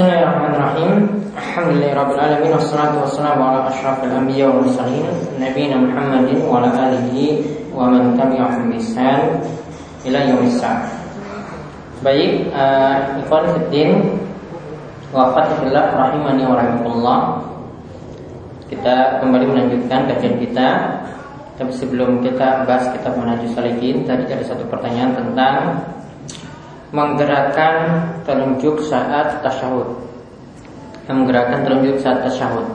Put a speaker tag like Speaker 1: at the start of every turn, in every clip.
Speaker 1: Bismillahirrahmanirrahim. Alhamdulillahirabbil alamin wassalatu wassalamu ala asyrafil anbiya wal mursalin nabiyina Muhammadin wa ala alihi wa man tabi'ahum bi ihsan ila yaumis Baik, uh, ikhwan fiddin wa fatillah rahimani wa rahimakumullah. Kita kembali melanjutkan kajian kita. Tapi sebelum kita bahas kitab Manhajus Salikin, tadi ada satu pertanyaan tentang menggerakkan telunjuk saat tasyahud. Menggerakkan telunjuk saat tasyahud.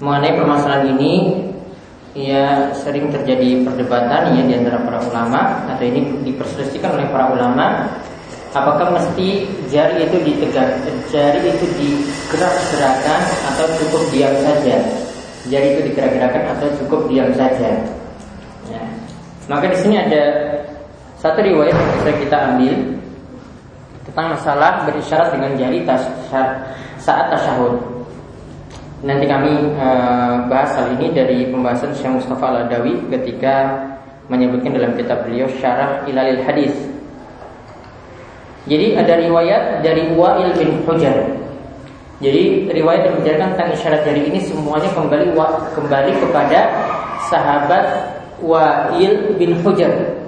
Speaker 1: Mengenai permasalahan ini ya sering terjadi perdebatan ya di antara para ulama atau ini diperselisihkan oleh para ulama apakah mesti jari itu ditegak jari itu digerak-gerakan atau cukup diam saja jari itu digerak-gerakan atau cukup diam saja ya. maka di sini ada satu riwayat yang bisa kita ambil tentang masalah berisyarat dengan jari saat tasyahud. Nanti kami e, bahas hal ini dari pembahasan Syekh Mustafa Al-Adawi ketika menyebutkan dalam kitab beliau Syarah Ilalil Hadis. Jadi ada riwayat dari Wa'il bin Hujar. Jadi riwayat yang menjelaskan tentang isyarat jari ini semuanya kembali kembali kepada sahabat Wa'il bin Hujar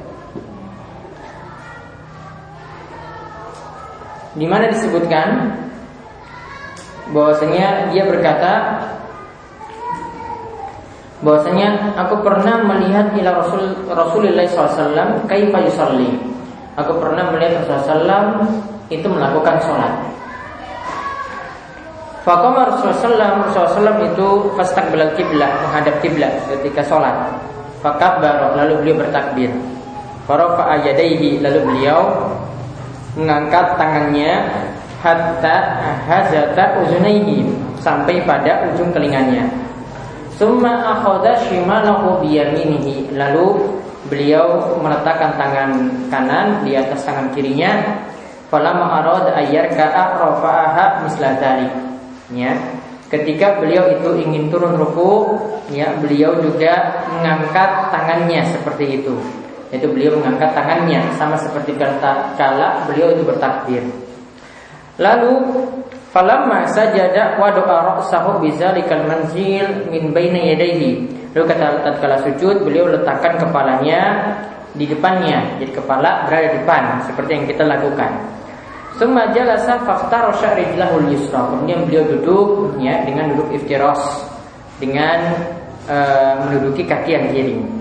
Speaker 1: di mana disebutkan bahwasanya dia berkata bahwasanya aku pernah melihat ila Rasul Rasulullah SAW kaifa yusalli. Aku pernah melihat Rasulullah SAW itu melakukan sholat. Faqama Rasulullah SAW itu fastaqbalal kiblat menghadap kiblat ketika sholat. Fakabbar lalu beliau bertakbir. Farafa ayadaihi lalu beliau mengangkat tangannya hatta hazata uzunaihi sampai pada ujung telinganya. Summa akhadha shimalahu biyaminihi. Lalu beliau meletakkan tangan kanan di atas tangan kirinya. Falamma arad ayyarka'a rafa'aha misla Ya. Ketika beliau itu ingin turun ruku, ya beliau juga mengangkat tangannya seperti itu. Yaitu beliau mengangkat tangannya sama seperti kala beliau itu bertakbir. Lalu falamma sajada wa doa ra'sahu bizalikal manzil min baina yadayhi. Lalu kata tatkala sujud beliau letakkan kepalanya di depannya. Jadi kepala berada di depan seperti yang kita lakukan. Summa jalasa faftarasha rijlahul yusra. Kemudian beliau duduk ya dengan duduk iftiras dengan uh, menduduki kaki yang kiri.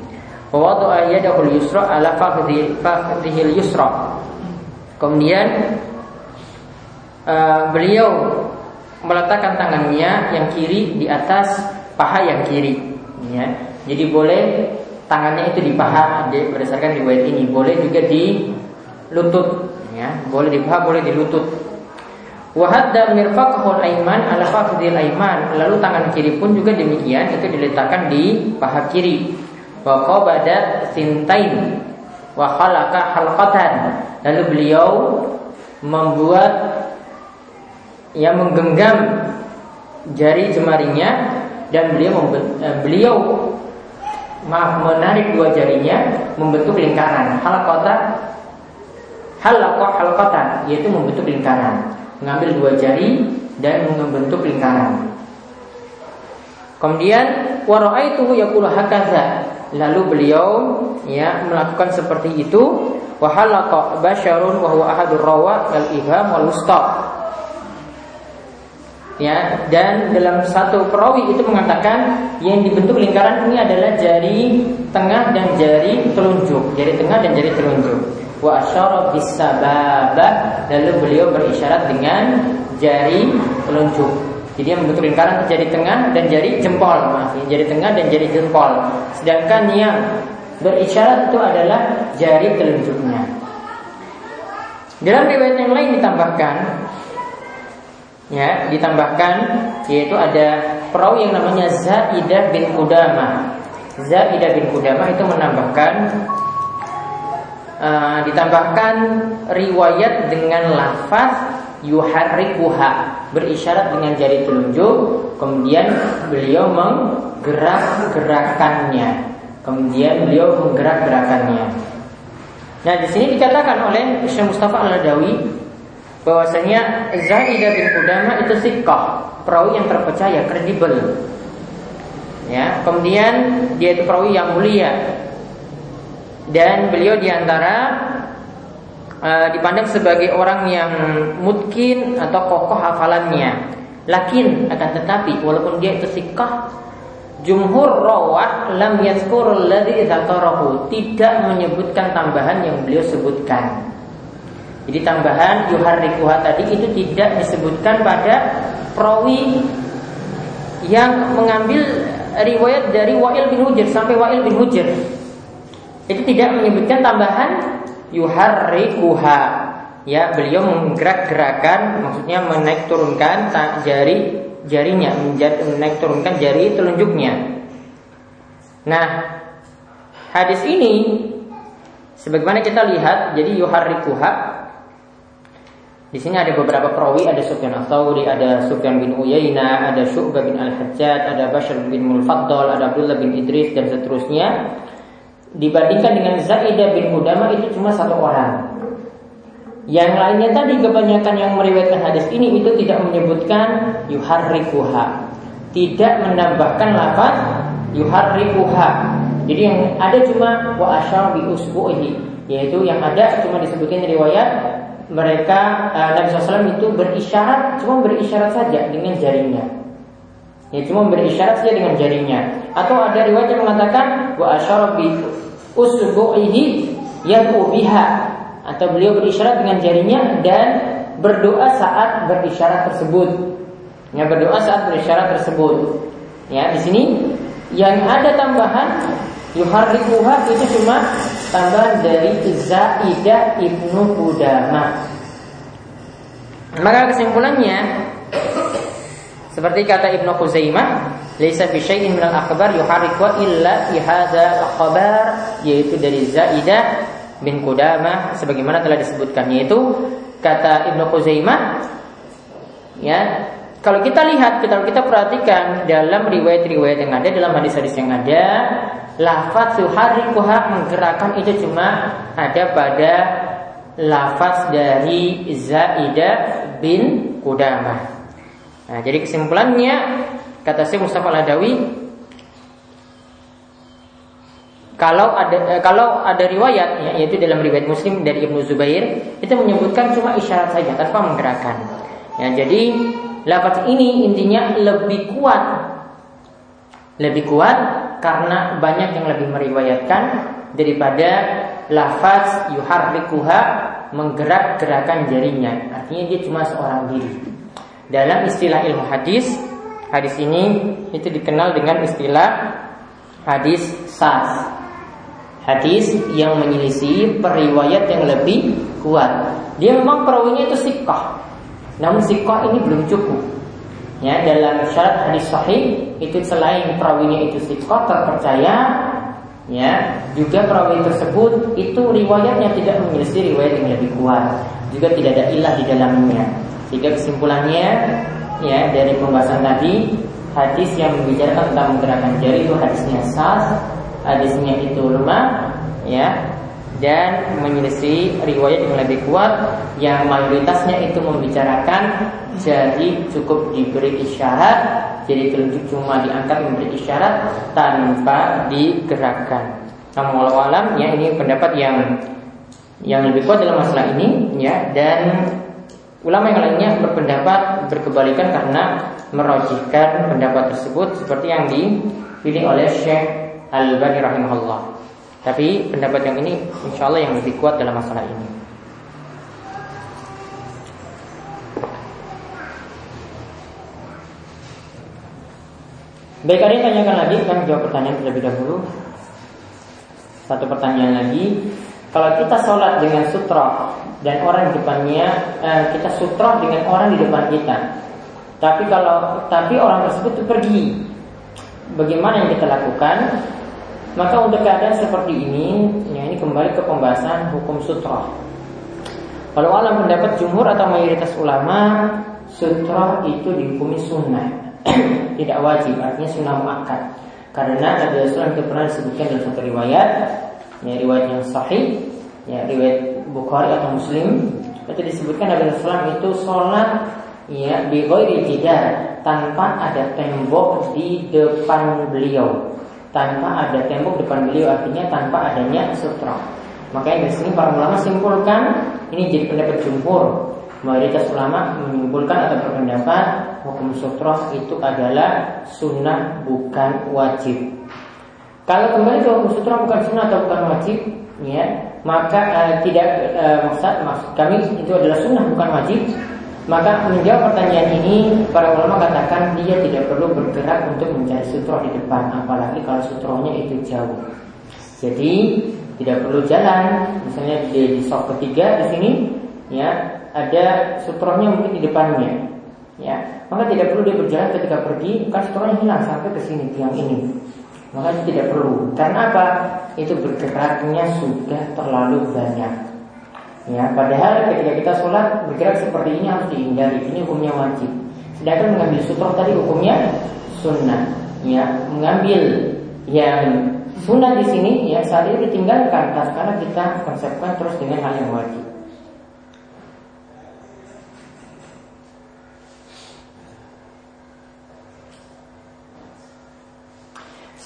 Speaker 1: Wawada'a yadahul yusra ala fakhdihil yusra. Kemudian uh, beliau meletakkan tangannya yang kiri di atas paha yang kiri. Ya. Jadi boleh tangannya itu di paha berdasarkan riwayat ini. Boleh juga di lutut. Ya. Boleh di paha, boleh di lutut. Wahadda mirfaqahul aiman ala fakhdil aiman. Lalu tangan kiri pun juga demikian itu diletakkan di paha kiri wa sintain. Wa khalaqa halqatan. Lalu beliau membuat yang menggenggam jari jemarinya dan beliau eh, beliau maaf menarik dua jarinya membentuk lingkaran. Halaqata halaqa halqatan yaitu membentuk lingkaran. Mengambil dua jari dan membentuk lingkaran. Kemudian wa ra'aituhu yaqulu hakaza Lalu beliau ya melakukan seperti itu basyarun rawa al ibham wal. Ya, dan dalam satu perawi itu mengatakan yang dibentuk lingkaran ini adalah jari tengah dan jari telunjuk, jari tengah dan jari telunjuk. Wa asyara bisababa lalu beliau berisyarat dengan jari telunjuk. Jadi yang bentuk lingkaran jari tengah dan jari jempol, maaf, jari tengah dan jari jempol. Sedangkan yang berisyarat itu adalah jari telunjuknya. Dalam riwayat yang lain ditambahkan ya, ditambahkan yaitu ada perawi yang namanya Zaidah bin Qudamah. Zaidah bin Qudamah itu menambahkan uh, ditambahkan riwayat dengan lafaz yuharrikuha berisyarat dengan jari telunjuk kemudian beliau menggerak-gerakannya kemudian beliau menggerak-gerakannya nah di sini dikatakan oleh Syekh Mustafa Al-Adawi bahwasanya Zaidah bin Qudama itu sikah, perawi yang terpercaya, kredibel. Ya, kemudian dia itu perawi yang mulia. Dan beliau di antara uh, dipandang sebagai orang yang mungkin atau kokoh hafalannya. Lakin akan tetapi walaupun dia itu sikah Jumhur rawat lam yazkurul ladzi dzakarahu tidak menyebutkan tambahan yang beliau sebutkan. Jadi tambahan yuharrikuha tadi itu tidak disebutkan pada perawi yang mengambil riwayat dari Wa'il bin Hujr sampai Wa'il bin Hujr. Itu tidak menyebutkan tambahan yuharrikuha. Ya, beliau menggerak-gerakan maksudnya menaik turunkan jari jarinya menaik turunkan jari telunjuknya. Nah, hadis ini sebagaimana kita lihat jadi yuharrikuha di sini ada beberapa perawi, ada Sufyan Ats-Tsauri, ada Sufyan bin Uyainah, ada Syu'bah bin Al-Hajjaj, ada Bashar bin Mulfaddal, ada Abdullah bin Idris dan seterusnya. Dibandingkan dengan Zaidah bin Udama itu cuma satu orang. Yang lainnya tadi kebanyakan yang meriwayatkan hadis ini itu tidak menyebutkan yuharrikuha. Tidak menambahkan lafaz yuharrikuha. Jadi yang ada cuma wa asyar bi usbuhi, yaitu yang ada cuma disebutkan riwayat mereka uh, Nabi SAW itu berisyarat cuma berisyarat saja dengan jarinya. Ya cuma berisyarat saja dengan jarinya. Atau ada riwayat yang mengatakan wa asyara bi usbuhi yad'u biha atau beliau berisyarat dengan jarinya dan berdoa saat berisyarat tersebut. Ya, berdoa saat berisyarat tersebut. Ya, di sini yang ada tambahan yuharrikuha itu cuma tambahan dari Zaidah ibnu Qudamah. Maka kesimpulannya seperti kata Ibnu Khuzaimah, "Laisa fi syai'in min al-akhbar yuharriku illa fi hadzal khabar," yaitu dari Zaidah bin Qudamah sebagaimana telah disebutkannya itu kata Ibnu Khuzaimah ya kalau kita lihat kalau kita perhatikan dalam riwayat-riwayat yang ada dalam hadis-hadis yang ada lafaz suharikuha menggerakkan itu cuma ada pada lafaz dari Zaidah bin Qudamah nah jadi kesimpulannya kata Syekh Mustafa Al-Adawi kalau ada eh, kalau ada riwayat ya, yaitu dalam riwayat Muslim dari Ibnu Zubair itu menyebutkan cuma isyarat saja tanpa menggerakkan. Ya, jadi lafaz ini intinya lebih kuat. Lebih kuat karena banyak yang lebih meriwayatkan daripada lafaz yuharrikuha menggerak-gerakan jarinya. Artinya dia cuma seorang diri. Dalam istilah ilmu hadis, hadis ini itu dikenal dengan istilah hadis sas hadis yang menyelisih periwayat yang lebih kuat. Dia memang perawinya itu sikah. Namun sikah ini belum cukup. Ya, dalam syarat hadis sahih itu selain perawinya itu sikah terpercaya, ya, juga perawi tersebut itu riwayatnya tidak menyelisih riwayat yang lebih kuat. Juga tidak ada ilah di dalamnya. Sehingga kesimpulannya ya dari pembahasan tadi hadis yang membicarakan tentang menggerakkan jari itu hadisnya sah hadisnya itu lemah ya dan menyelisih riwayat yang lebih kuat yang mayoritasnya itu membicarakan jadi cukup diberi isyarat jadi telunjuk cuma diangkat memberi isyarat tanpa digerakkan. Namun alam ya ini pendapat yang yang lebih kuat dalam masalah ini ya dan ulama yang lainnya berpendapat berkebalikan karena merojihkan pendapat tersebut seperti yang dipilih oleh Syekh Al-Bani rahimahullah. Tapi pendapat yang ini insya Allah yang lebih kuat dalam masalah ini. Baik, ada yang tanyakan lagi, kami jawab pertanyaan terlebih dahulu. Satu pertanyaan lagi, kalau kita sholat dengan sutra dan orang di depannya, eh, kita sutra dengan orang di depan kita. Tapi kalau tapi orang tersebut itu pergi, bagaimana yang kita lakukan? Maka untuk keadaan seperti ini, ya ini kembali ke pembahasan hukum sutra. Kalau alam pendapat jumhur atau mayoritas ulama, sutra itu dihukumi sunnah, tidak wajib, artinya sunnah muakkad. Karena Nabi Rasulullah pernah disebutkan dalam satu riwayat, ya riwayat yang sahih, ya riwayat Bukhari atau Muslim, itu disebutkan Nabi Islam itu sholat ya di tidak tanpa ada tembok di depan beliau. Tanpa ada tembok depan beliau artinya tanpa adanya sutra. Makanya di sini para ulama simpulkan ini jadi pendapat jumhur. Mayoritas ulama menyimpulkan atau berpendapat hukum sutra itu adalah sunnah bukan wajib kalau kembali ke hukum sutra bukan sunnah atau bukan wajib ya maka uh, tidak uh, maksud maksud kami itu adalah sunnah bukan wajib maka menjawab pertanyaan ini para ulama katakan dia tidak perlu bergerak untuk mencari sutroh di depan apalagi kalau sutrohnya itu jauh. Jadi tidak perlu jalan, misalnya di, di sok ketiga di sini ya ada sutrohnya mungkin di depannya. Ya, maka tidak perlu dia berjalan ketika pergi, kan sutrohnya hilang sampai ke sini tiang ini. Maka tidak perlu. Karena apa? Itu bergeraknya sudah terlalu banyak. Ya, padahal ketika kita sholat bergerak seperti ini harus dihindari. Ini hukumnya wajib. Sedangkan mengambil sutroh tadi hukumnya sunnah. Ya, mengambil yang sunnah di sini ya saat ini ditinggalkan karena kita konsepkan terus dengan hal yang wajib.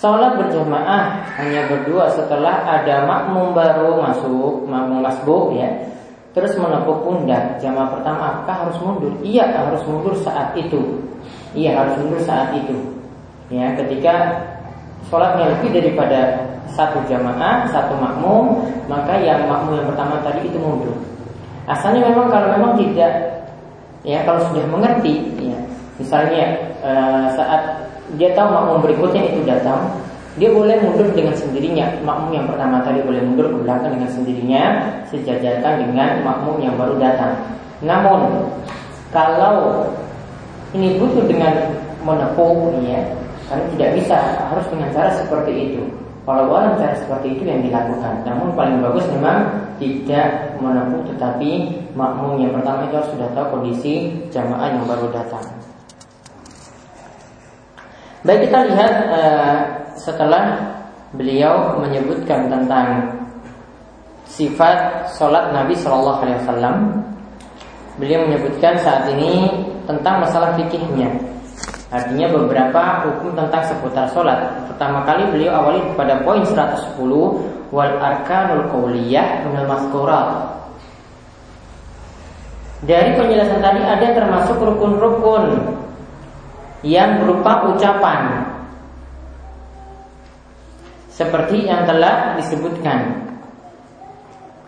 Speaker 1: Sholat berjamaah hanya berdua setelah ada makmum baru masuk, makmum masbuk ya. Terus menepuk pundak jamaah pertama apakah harus mundur? Iya harus mundur saat itu. Iya harus mundur saat itu. Ya ketika sholatnya lebih daripada satu jamaah, satu makmum, maka yang makmum yang pertama tadi itu mundur. Asalnya memang kalau memang tidak, ya kalau sudah mengerti, ya misalnya uh, saat dia tahu makmum berikutnya itu datang, dia boleh mundur dengan sendirinya. Makmum yang pertama tadi boleh mundur ke belakang dengan sendirinya, sejajarkan dengan makmum yang baru datang. Namun kalau ini butuh dengan menepuk, ya, karena tidak bisa harus dengan cara seperti itu. Kalau boleh cara seperti itu yang dilakukan. Namun paling bagus memang tidak menepuk, tetapi makmum yang pertama itu sudah tahu kondisi jamaah yang baru datang. Baik kita lihat uh, setelah beliau menyebutkan tentang sifat sholat Nabi Shallallahu Alaihi Wasallam, beliau menyebutkan saat ini tentang masalah fikihnya. Artinya beberapa hukum tentang seputar sholat. Pertama kali beliau awali pada poin 110 wal arkanul qauliyah minal maskurat. Dari penjelasan tadi ada termasuk rukun-rukun yang berupa ucapan seperti yang telah disebutkan.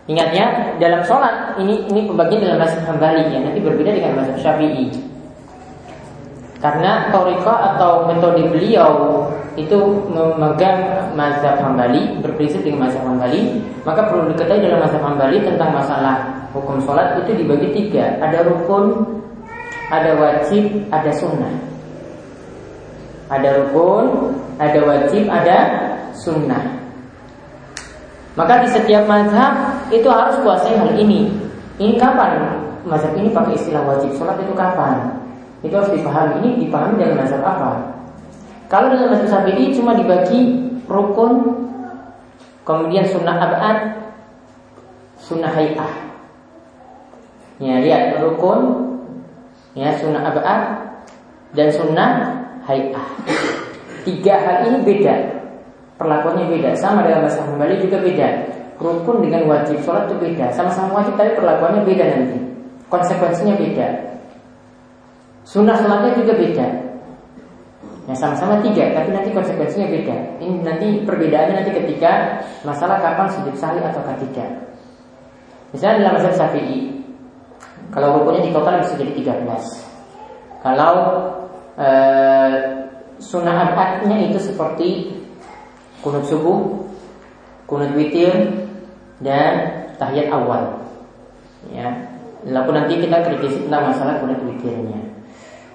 Speaker 1: Ingat ya, dalam sholat ini ini pembagian dalam bahasa Hambali ya, nanti berbeda dengan bahasa Syafi'i. Karena torika atau metode beliau itu memegang mazhab Hambali, berprinsip dengan mazhab Hambali, maka perlu diketahui dalam mazhab Hambali tentang masalah hukum sholat itu dibagi tiga, ada rukun, ada wajib, ada sunnah. Ada rukun, ada wajib, ada sunnah. Maka di setiap mazhab itu harus kuasai hal ini. Ini kapan? Mazhab ini pakai istilah wajib sholat itu kapan? Itu harus dipahami. Ini dipahami dari mazhab apa? Kalau dalam mazhab Syafi'i cuma dibagi rukun, kemudian sunnah abad, sunnah hayah. Ya lihat rukun, ya sunnah abad dan sunnah hayah. Tiga hal ini beda. Perlakuannya beda. Sama dengan bahasa kembali juga beda. Rukun dengan wajib sholat itu beda. Sama-sama wajib tapi perlakuannya beda nanti. Konsekuensinya beda. Sunnah sholatnya juga beda. Ya sama-sama tiga, tapi nanti konsekuensinya beda. Ini nanti perbedaannya nanti ketika masalah kapan sujud sahih atau tidak. Misalnya dalam masalah Syafi'i, kalau rukunnya di total bisa jadi 13. Kalau eh, Sunnah abadnya itu seperti kunut subuh, kunut witir, dan tahiyat awal. Ya, lalu nanti kita kritisi tentang masalah kunut witirnya.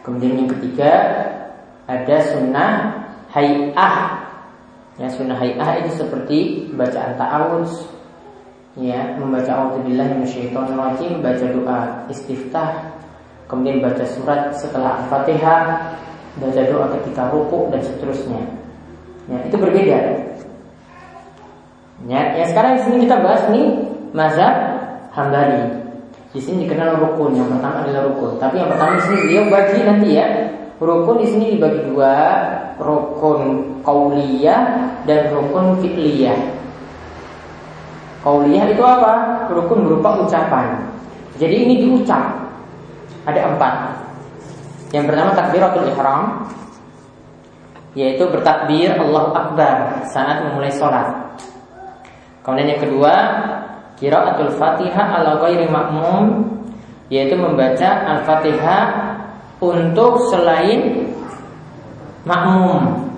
Speaker 1: Kemudian yang ketiga ada sunnah hayah. Ya, sunnah hayah itu seperti bacaan ta'awuz, ya, membaca auzubillahi minasyaitonir rajim, baca doa istiftah, kemudian baca surat setelah Al-Fatihah, baca doa ketika rukuk dan seterusnya. Ya, itu berbeda. Ya, ya sekarang di sini kita bahas nih mazhab Hambali. Di sini dikenal rukun. Yang pertama adalah rukun. Tapi yang pertama di sini beliau bagi nanti ya. Rukun di sini dibagi dua, rukun kauliyah dan rukun fi'liyah. Kauliyah itu apa? Rukun berupa ucapan. Jadi ini diucap. Ada empat. Yang pertama takbiratul ihram, yaitu bertakbir Allah Akbar saat memulai sholat. Kemudian yang kedua, kiraatul Fatihah ala ghairi makmum, yaitu membaca Al-Fatihah untuk selain makmum.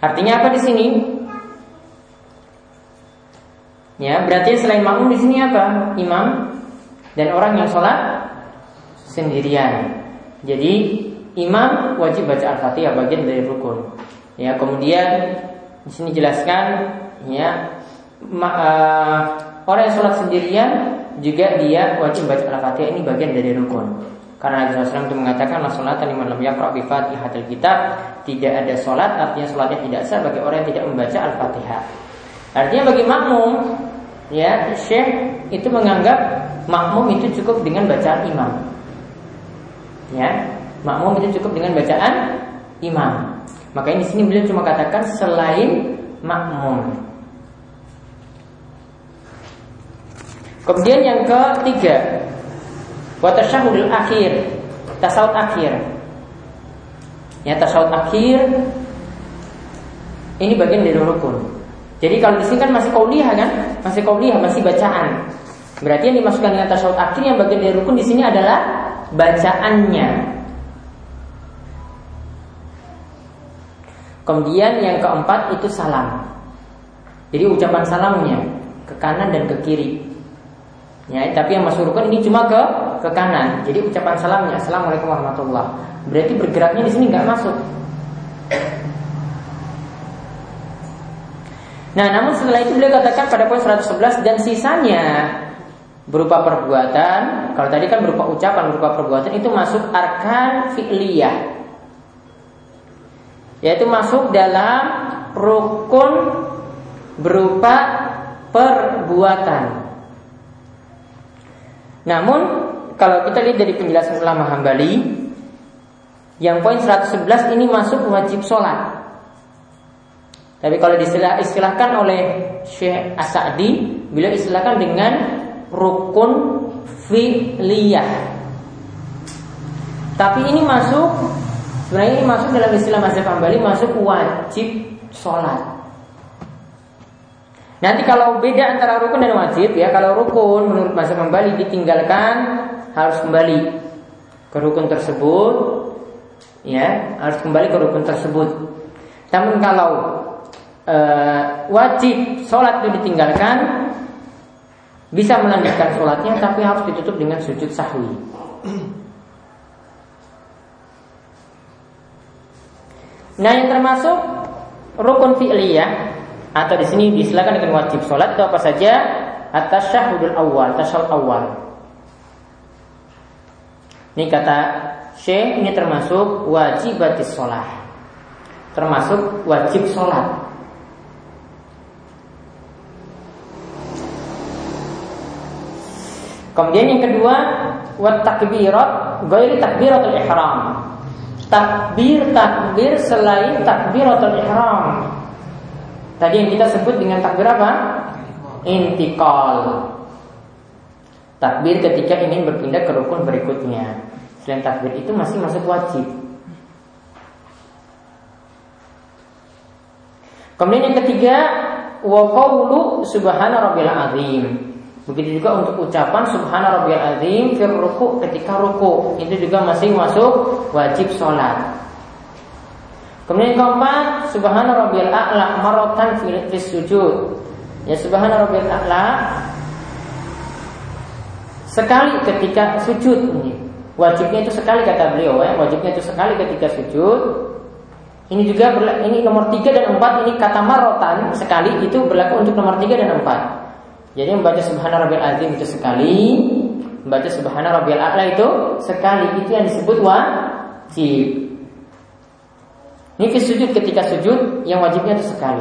Speaker 1: Artinya apa di sini? Ya, berarti selain makmum di sini apa? Imam dan orang yang sholat sendirian. Jadi imam wajib baca al-fatihah bagian dari rukun. Ya, kemudian di sini jelaskan ya ma, uh, orang yang sholat sendirian juga dia wajib baca al-fatihah ini bagian dari rukun. Karena Nabi SAW itu mengatakan La sholat liman lam yakra bi fatihatil kitab Tidak ada sholat Artinya sholatnya tidak sah bagi orang yang tidak membaca Al-Fatihah Artinya bagi makmum ya Syekh itu menganggap makmum itu cukup dengan bacaan imam. Ya, makmum itu cukup dengan bacaan imam. Makanya di sini beliau cuma katakan selain makmum. Kemudian yang ketiga, wa tasyahudul akhir, tasawuf akhir. Ya, tasawuf akhir ini bagian dari rukun. Jadi kalau di sini kan masih kauliah kan, masih kauliah, masih bacaan. Berarti yang dimasukkan dengan tasawuf akhir yang bagian dari rukun di sini adalah bacaannya. Kemudian yang keempat itu salam. Jadi ucapan salamnya ke kanan dan ke kiri. Ya, tapi yang masuk rukun ini cuma ke ke kanan. Jadi ucapan salamnya Assalamualaikum warahmatullah. Berarti bergeraknya di sini nggak masuk. Nah, namun setelah itu beliau katakan pada poin 111 dan sisanya berupa perbuatan. Kalau tadi kan berupa ucapan, berupa perbuatan itu masuk arkan fi'liyah. Yaitu masuk dalam rukun berupa perbuatan. Namun kalau kita lihat dari penjelasan ulama Hambali yang poin 111 ini masuk wajib sholat tapi kalau diistilah, istilahkan oleh Syekh As-Sa'di, beliau istilahkan dengan rukun fi'liyah. Tapi ini masuk sebenarnya ini masuk dalam istilah mazhab Hambali masuk wajib sholat. Nanti kalau beda antara rukun dan wajib ya, kalau rukun menurut mazhab Hambali ditinggalkan harus kembali ke rukun tersebut ya, harus kembali ke rukun tersebut. Namun kalau e, wajib sholat itu ditinggalkan bisa melanjutkan sholatnya tapi harus ditutup dengan sujud sahwi. Nah yang termasuk rukun fi'liyah atau di sini disilakan dengan wajib sholat itu apa saja atas syahudul awal, tasawuf awal. Ini kata Syekh ini termasuk wajibatis sholat Termasuk wajib sholat Kemudian yang kedua, wat takbirat ghairi takbiratul ihram. Takbir takbir selain takbiratul ihram. Tadi yang kita sebut dengan takbir apa? Intikal. Takbir ketika ingin berpindah ke rukun berikutnya. Selain takbir itu masih masuk wajib. Kemudian yang ketiga, wa qawlu subhana rabbil azim. Begitu juga untuk ucapan Subhana rabbiyal azim fir ruku ketika ruku. Itu juga masih masuk wajib sholat. Kemudian yang keempat, Subhana rabbiyal a'la maratan fi sujud. Ya Subhana rabbiyal a'la sekali ketika sujud ini. Wajibnya itu sekali kata beliau ya, wajibnya itu sekali ketika sujud. Ini juga ini nomor tiga dan empat ini kata marotan sekali itu berlaku untuk nomor tiga dan empat. Jadi membaca Subhana Rabbil Azim itu sekali, membaca Subhana Rabbil A'la itu sekali. Itu yang disebut wajib. Ini sujud ketika sujud yang wajibnya itu sekali.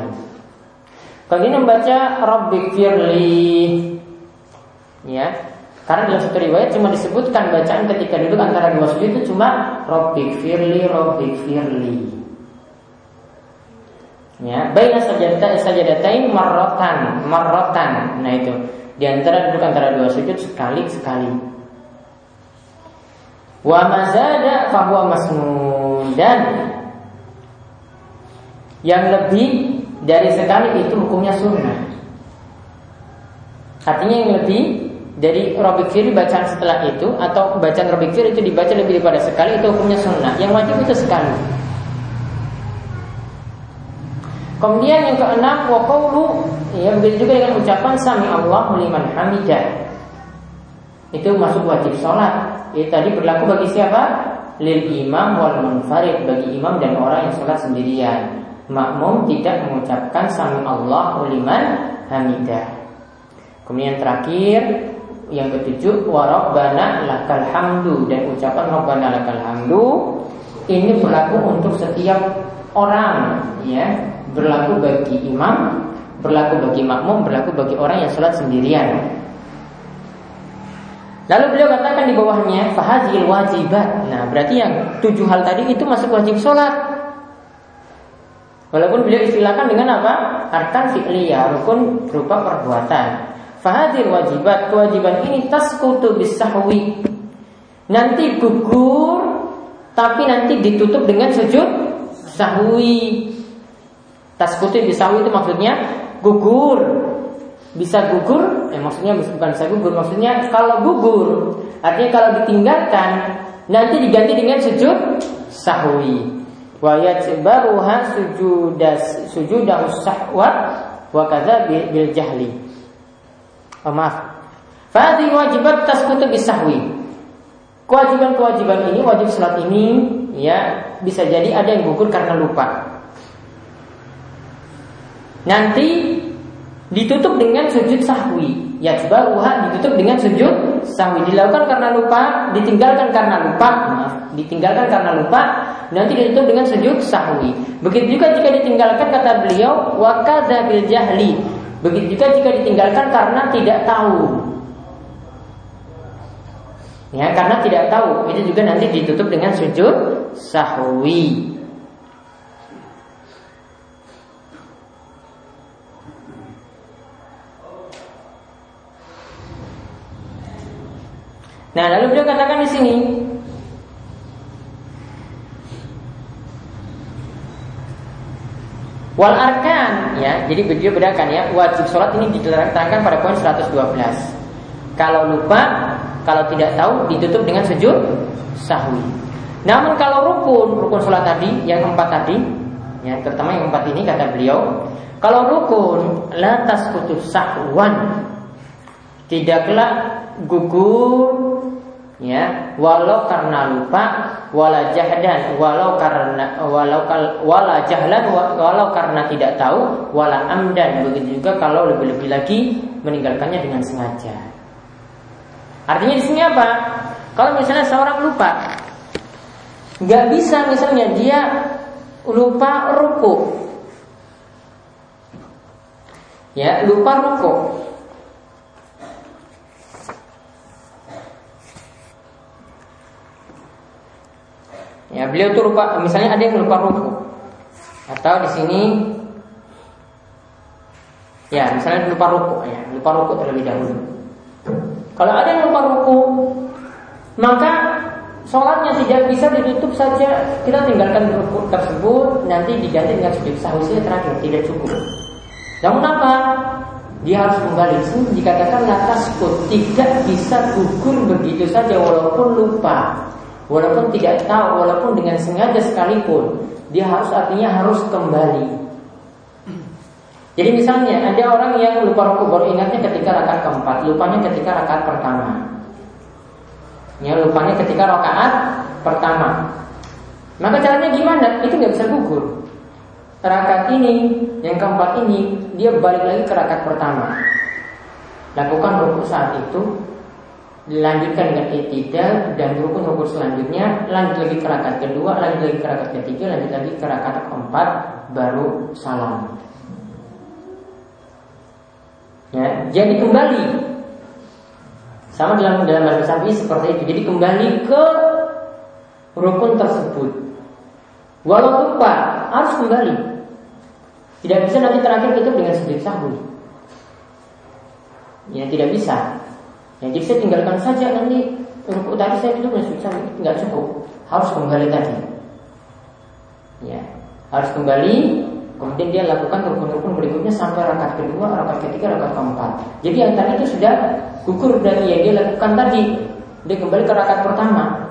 Speaker 1: Kalau ini membaca Rabbik firli Ya Karena dalam satu riwayat cuma disebutkan bacaan ketika duduk antara dua sujud itu cuma Rabbik firli, Rabbik firli Ya, baina sajadata sajadatain marrotan, marrotan. Nah itu di antara duduk antara dua sujud sekali sekali. Wa mazada fahuwa masnun dan yang lebih dari sekali itu hukumnya sunnah. Artinya yang lebih dari Robik Fir bacaan setelah itu atau bacaan Robik Fir itu dibaca lebih daripada sekali itu hukumnya sunnah. Yang wajib itu sekali. Kemudian yang keenam waqaulu ya begitu juga dengan ucapan sami Allah liman hamidah. Itu masuk wajib sholat. Itu tadi berlaku bagi siapa? Lil imam wal munfarid bagi imam dan orang yang sholat sendirian. Makmum tidak mengucapkan sami Allah liman hamidah. Kemudian terakhir yang ketujuh warabbana lakal hamdu dan ucapan rabbana lakal hamdu ini berlaku untuk setiap orang ya berlaku bagi imam, berlaku bagi makmum, berlaku bagi orang yang sholat sendirian. Lalu beliau katakan di bawahnya fahazil wajibat. Nah, berarti yang tujuh hal tadi itu masuk wajib sholat. Walaupun beliau istilahkan dengan apa? Arkan fi'liyah, rukun berupa perbuatan. Fahazil wajibat, kewajiban ini taskutu bisahwi. Nanti gugur, tapi nanti ditutup dengan sujud sahwi. Taskutu bisawi itu maksudnya gugur. Bisa gugur, eh maksudnya bukan bisa gugur, maksudnya kalau gugur, artinya kalau ditinggalkan nanti diganti dengan sujud sahwi. Wa yatbaruha sujudas sujudah sahwat wa kadza bil jahli. Oh, maaf. Fadi wajibat taskutu bisahwi. Kewajiban-kewajiban ini, wajib salat ini ya bisa jadi ada yang gugur karena lupa. Nanti ditutup dengan sujud sahwi. Yajbaruha ditutup dengan sujud sahwi. Dilakukan karena lupa, ditinggalkan karena lupa, maaf, ditinggalkan karena lupa, nanti ditutup dengan sujud sahwi. Begitu juga jika ditinggalkan kata beliau wakadza bil jahli. Begitu juga jika ditinggalkan karena tidak tahu. Ya, karena tidak tahu, itu juga nanti ditutup dengan sujud sahwi. Nah, lalu beliau katakan di sini Wal arkan ya, jadi beliau bedakan ya, wajib sholat ini diterangkan pada poin 112. Kalau lupa, kalau tidak tahu ditutup dengan sujud sahwi. Namun kalau rukun, rukun sholat tadi, yang empat tadi, ya terutama yang empat ini kata beliau, kalau rukun lantas putus sahwan, tidaklah gugur ya walau karena lupa wala jahdan walau karena walau wala jahlan walau karena tidak tahu wala amdan begitu juga kalau lebih-lebih lagi meninggalkannya dengan sengaja. Artinya di sini apa? Kalau misalnya seorang lupa nggak bisa misalnya dia lupa ruku. Ya lupa ruku Ya, beliau tuh lupa, misalnya ada yang lupa ruku. Atau di sini ya, misalnya lupa ruku, ya, lupa ruku terlebih dahulu. Kalau ada yang lupa ruku, maka sholatnya tidak bisa ditutup saja. Kita tinggalkan ruku tersebut, nanti diganti dengan sujud sahusnya terakhir, tidak cukup. Namun apa? Dia harus kembali. Sini dikatakan atas tidak bisa gugur begitu saja walaupun lupa. Walaupun tidak tahu, walaupun dengan sengaja sekalipun, dia harus artinya harus kembali. Jadi misalnya ada orang yang lupa baru ingatnya ketika rakaat keempat, lupanya ketika rakaat pertama. Ya, lupanya ketika rakaat pertama. Maka caranya gimana? Itu nggak bisa gugur. Rakaat ini, yang keempat ini, dia balik lagi ke rakaat pertama. Lakukan rukuk saat itu, dilanjutkan dengan itidal dan rukun-rukun selanjutnya lanjut lagi ke rakaat kedua lanjut lagi ke rakaat ketiga lanjut lagi ke rakaat keempat baru salam. Ya jadi kembali. Sama dalam dalam bahasa seperti itu. Jadi kembali ke rukun tersebut. Walau lupa harus kembali. Tidak bisa nanti terakhir itu dengan sujud sahwi. Ya tidak bisa Ya, jadi saya tinggalkan saja nanti rukuk tadi saya itu susah nggak cukup, harus kembali tadi. Ya, harus kembali Kemudian dia lakukan rukun-rukun berikutnya sampai rakaat kedua, rakaat ketiga, rakaat keempat. Jadi yang tadi itu sudah gugur dari yang dia lakukan tadi. Dia kembali ke rakaat pertama.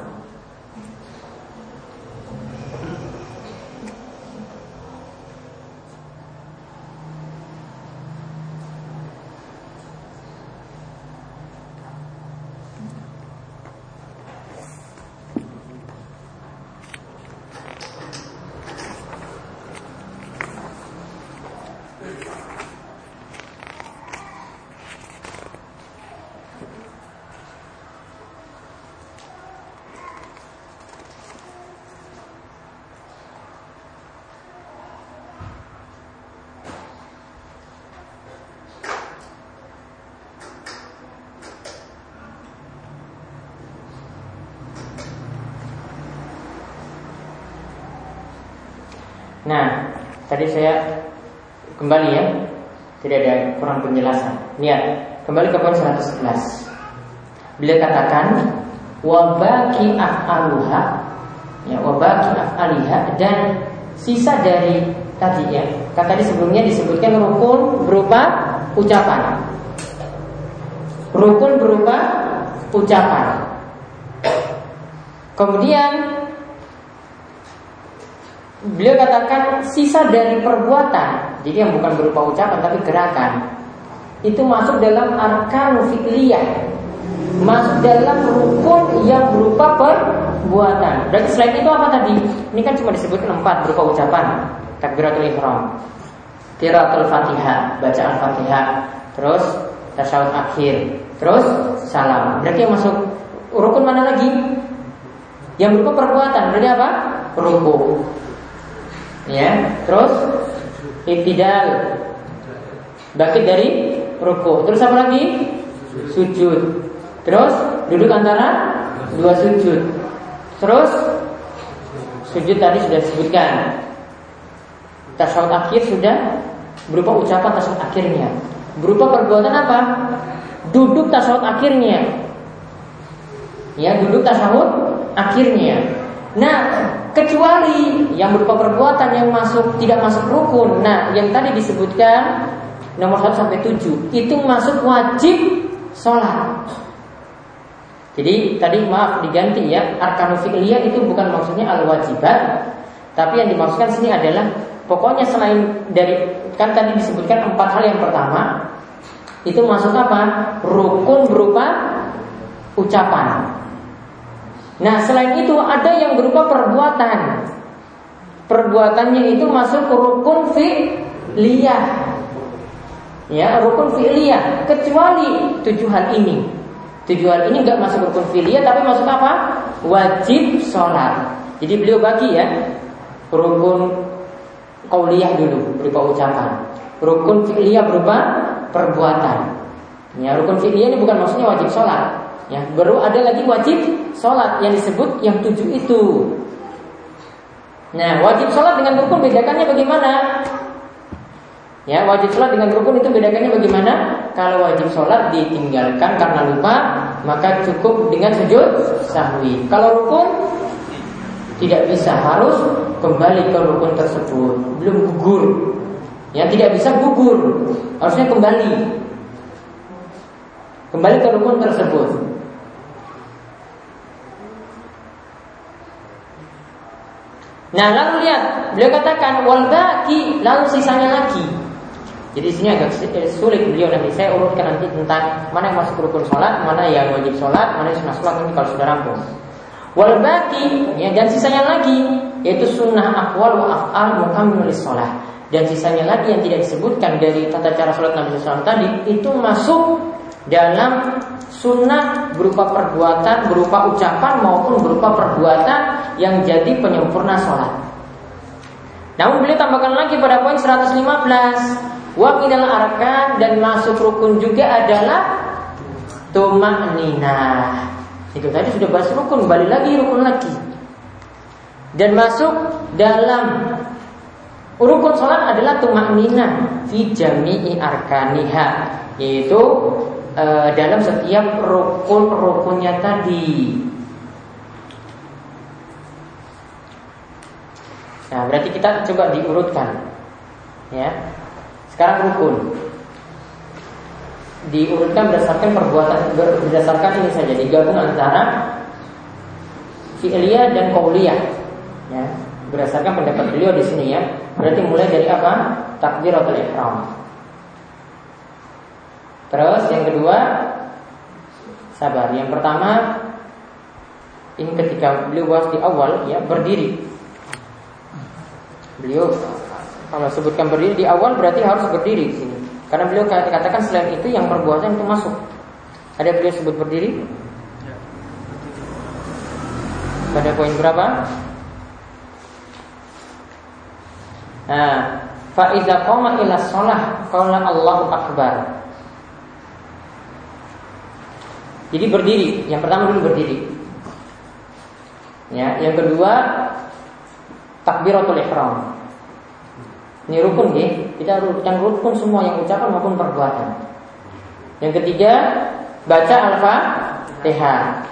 Speaker 1: Nah, tadi saya kembali ya, tidak ada kurang penjelasan. Lihat, kembali ke poin 111. Beliau katakan wabaki af'aluha ya wabaki af'aliha dan sisa dari tadi ya. Kan tadi sebelumnya disebutkan rukun berupa ucapan. Rukun berupa ucapan. Kemudian Beliau katakan sisa dari perbuatan, jadi yang bukan berupa ucapan tapi gerakan, itu masuk dalam arkan fi'liyah, masuk dalam rukun yang berupa perbuatan. Berarti selain itu apa tadi? Ini kan cuma disebutkan empat berupa ucapan, takbiratul ihram, qiraatul fatihah, bacaan fatihah, terus tasyahud akhir, terus salam. Berarti yang masuk rukun mana lagi? Yang berupa perbuatan berarti apa? Rukun ya terus? Itidal bangkit dari ruku. Terus apa lagi? Sujud. Terus? Duduk antara dua sujud. Terus? Sujud tadi sudah disebutkan. Tasawuf akhir sudah berupa ucapan tasawuf akhirnya. Berupa perbuatan apa? Duduk tasawuf akhirnya. Ya duduk tasawuf akhirnya. Nah kecuali yang berupa perbuatan yang masuk tidak masuk rukun. Nah, yang tadi disebutkan nomor 1 sampai 7 itu masuk wajib sholat. Jadi tadi maaf diganti ya arkanu fi'liyah itu bukan maksudnya al wajibat, tapi yang dimaksudkan sini adalah pokoknya selain dari kan tadi disebutkan empat hal yang pertama itu masuk apa? Rukun berupa ucapan. Nah selain itu ada yang berupa perbuatan. Perbuatannya itu masuk ke rukun fi'liyah. Ya rukun fi'liyah. Kecuali tujuh hal ini. Tujuh hal ini nggak masuk rukun fi'liyah Tapi masuk apa? Wajib sholat. Jadi beliau bagi ya Rukun kauliyah dulu berupa ucapan. Rukun fi'liyah berupa perbuatan. Ya rukun fi'liyah ini bukan maksudnya wajib sholat Ya, baru ada lagi wajib sholat yang disebut yang tujuh itu. Nah, wajib sholat dengan rukun bedakannya bagaimana? Ya, wajib sholat dengan rukun itu bedakannya bagaimana? Kalau wajib sholat ditinggalkan karena lupa, maka cukup dengan sujud sahwi. Kalau rukun tidak bisa harus kembali ke rukun tersebut, belum gugur. Ya, tidak bisa gugur, harusnya kembali. Kembali ke rukun tersebut. Nah lalu lihat beliau katakan wal baki lalu sisanya lagi. Jadi sini agak eh, sulit beliau nanti saya urutkan nanti tentang mana yang masuk rukun sholat, mana yang wajib sholat, mana yang sunnah sholat ini kalau sudah rampung. Wal baki ya dan sisanya lagi yaitu sunnah akwal wa af'al mukammil sholat dan sisanya lagi yang tidak disebutkan dari tata cara sholat Nabi SAW tadi itu masuk dalam sunnah berupa perbuatan, berupa ucapan maupun berupa perbuatan yang jadi penyempurna sholat. Namun beliau tambahkan lagi pada poin 115 Wa minal arkan dan masuk rukun juga adalah tumak nina. Itu tadi sudah bahas rukun, balik lagi rukun lagi. Dan masuk dalam rukun sholat adalah tumak nina fi jami'i arkaniha yaitu e, dalam setiap rukun-rukunnya tadi. Nah, berarti kita coba diurutkan. Ya. Sekarang rukun. Diurutkan berdasarkan perbuatan berdasarkan ini saja digabung antara fi'liyah dan qauliyah. Ya. Berdasarkan pendapat beliau di sini ya. Berarti mulai dari apa? Takbiratul ihram. Terus yang kedua sabar. Yang pertama ini ketika beliau bahas di awal ya berdiri. Beliau kalau sebutkan berdiri di awal berarti harus berdiri di sini. Karena beliau katakan selain itu yang perbuatan itu masuk. Ada beliau sebut berdiri? Pada poin berapa? Nah, fa idza qama ila shalah qala Allahu akbar. Jadi berdiri. Yang pertama dulu berdiri. Ya, yang kedua takbiratul ihram. Ini rukun ya. Kita yang rukun semua yang ucapan maupun perbuatan. Yang ketiga baca al-fatihah.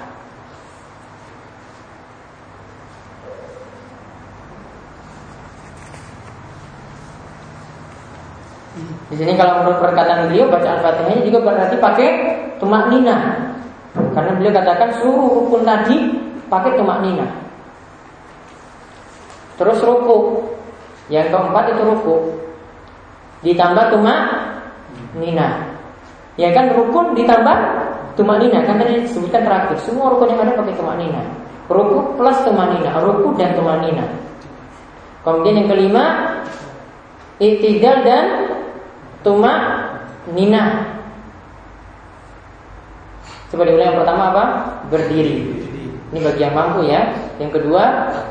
Speaker 1: Di sini kalau menurut perkataan beliau baca al-fatihahnya juga berarti pakai tumak nina. Karena beliau katakan seluruh rukun tadi pakai tumak nina. Terus ruku. Yang keempat itu ruku. Ditambah tumak nina. Ya kan rukun ditambah tumak nina. Kan tadi disebutkan terakhir. Semua rukun yang ada pakai tumak nina. Ruku plus tumak nina. Ruku dan tumak nina. Kemudian yang kelima Itidal dan tumak nina Coba diulang yang pertama apa? Berdiri. Ini bagi yang mampu ya. Yang kedua,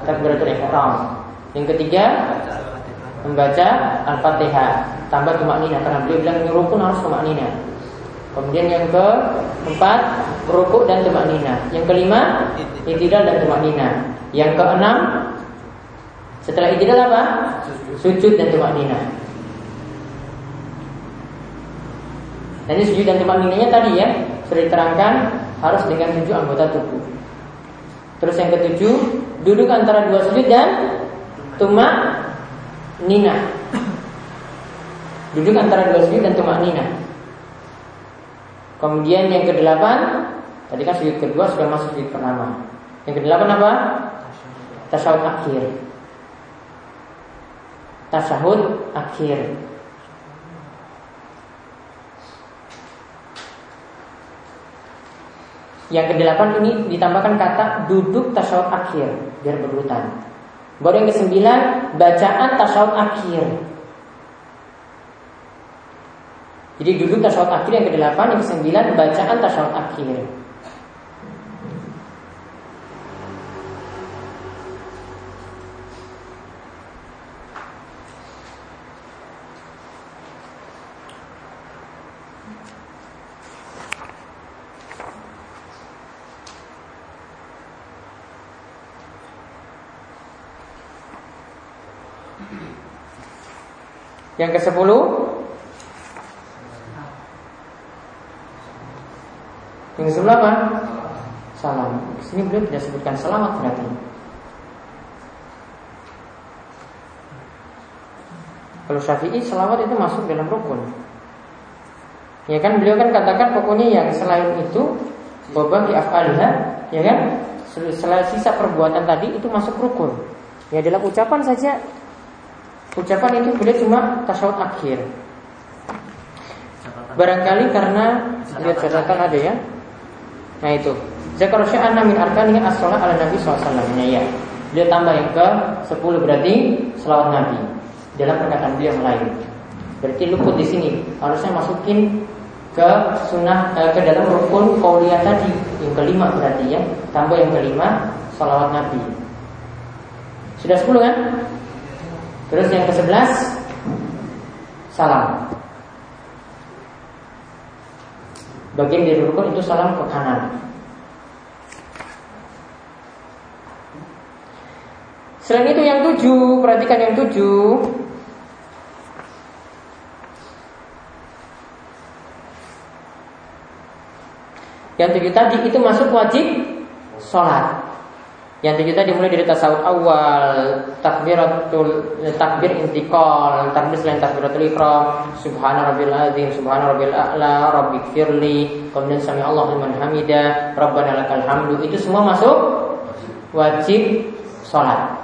Speaker 1: takbiratul ihram. Yang ketiga, membaca Al-Fatihah. Tambah tumak nina karena beliau bilang ini rukun harus tumak nina. Kemudian yang keempat, rukuk dan tumak nina. Yang kelima, itidal dan tumak nina. Yang keenam, setelah itidal apa? Sujud dan tumak nina. Dan ini sujud dan tumak ninanya tadi ya sudah diterangkan harus dengan tujuh anggota tubuh. Terus yang ketujuh, duduk antara dua sujud dan tumak nina. Duduk antara dua sujud dan tumak nina. Kemudian yang kedelapan, tadi kan sujud kedua sudah masuk sujud pertama. Yang kedelapan apa? Tasawuf akhir. Tasawuf akhir. Yang kedelapan ini ditambahkan kata duduk tasawuf akhir biar berurutan. Baru yang kesembilan bacaan tasawuf akhir. Jadi duduk tasawuf akhir yang kedelapan, yang kesembilan bacaan tasawuf akhir. Yang ke sepuluh? Yang ke sepuluh apa? Salam. Sini beliau tidak sebutkan selamat berarti. Kalau syafi'i selawat itu masuk dalam rukun. Ya kan beliau kan katakan pokoknya yang selain itu Bobah di af'alihah Ya kan? Selain sisa perbuatan tadi itu masuk rukun. Ya dalam ucapan saja Ucapan itu boleh cuma tasawuf akhir. Barangkali karena lihat catatan ada ya. Nah itu. Zakar sya'ana min arkani as-shalah ala Nabi SAW ya. Dia tambah yang ke 10 berarti selawat Nabi dalam perkataan beliau yang lain. Berarti luput di sini harusnya masukin ke sunnah eh, ke dalam rukun kauliyah tadi yang kelima berarti ya tambah yang kelima salawat nabi sudah sepuluh kan terus yang ke sebelas salam. Bagian dari rukun itu salam ke kanan. Selain itu yang tujuh, perhatikan yang tujuh. Yang tujuh tadi itu masuk wajib sholat. Yang tujuh tadi mulai dari tasawuf awal, takbiratul takbir intikal, takbir selain takbiratul ikram, subhana rabbil azim, subhana rabbil a'la, rabbi firli, kemudian sami Allah liman hamida, rabbana lakal hamdu. Itu semua masuk wajib sholat.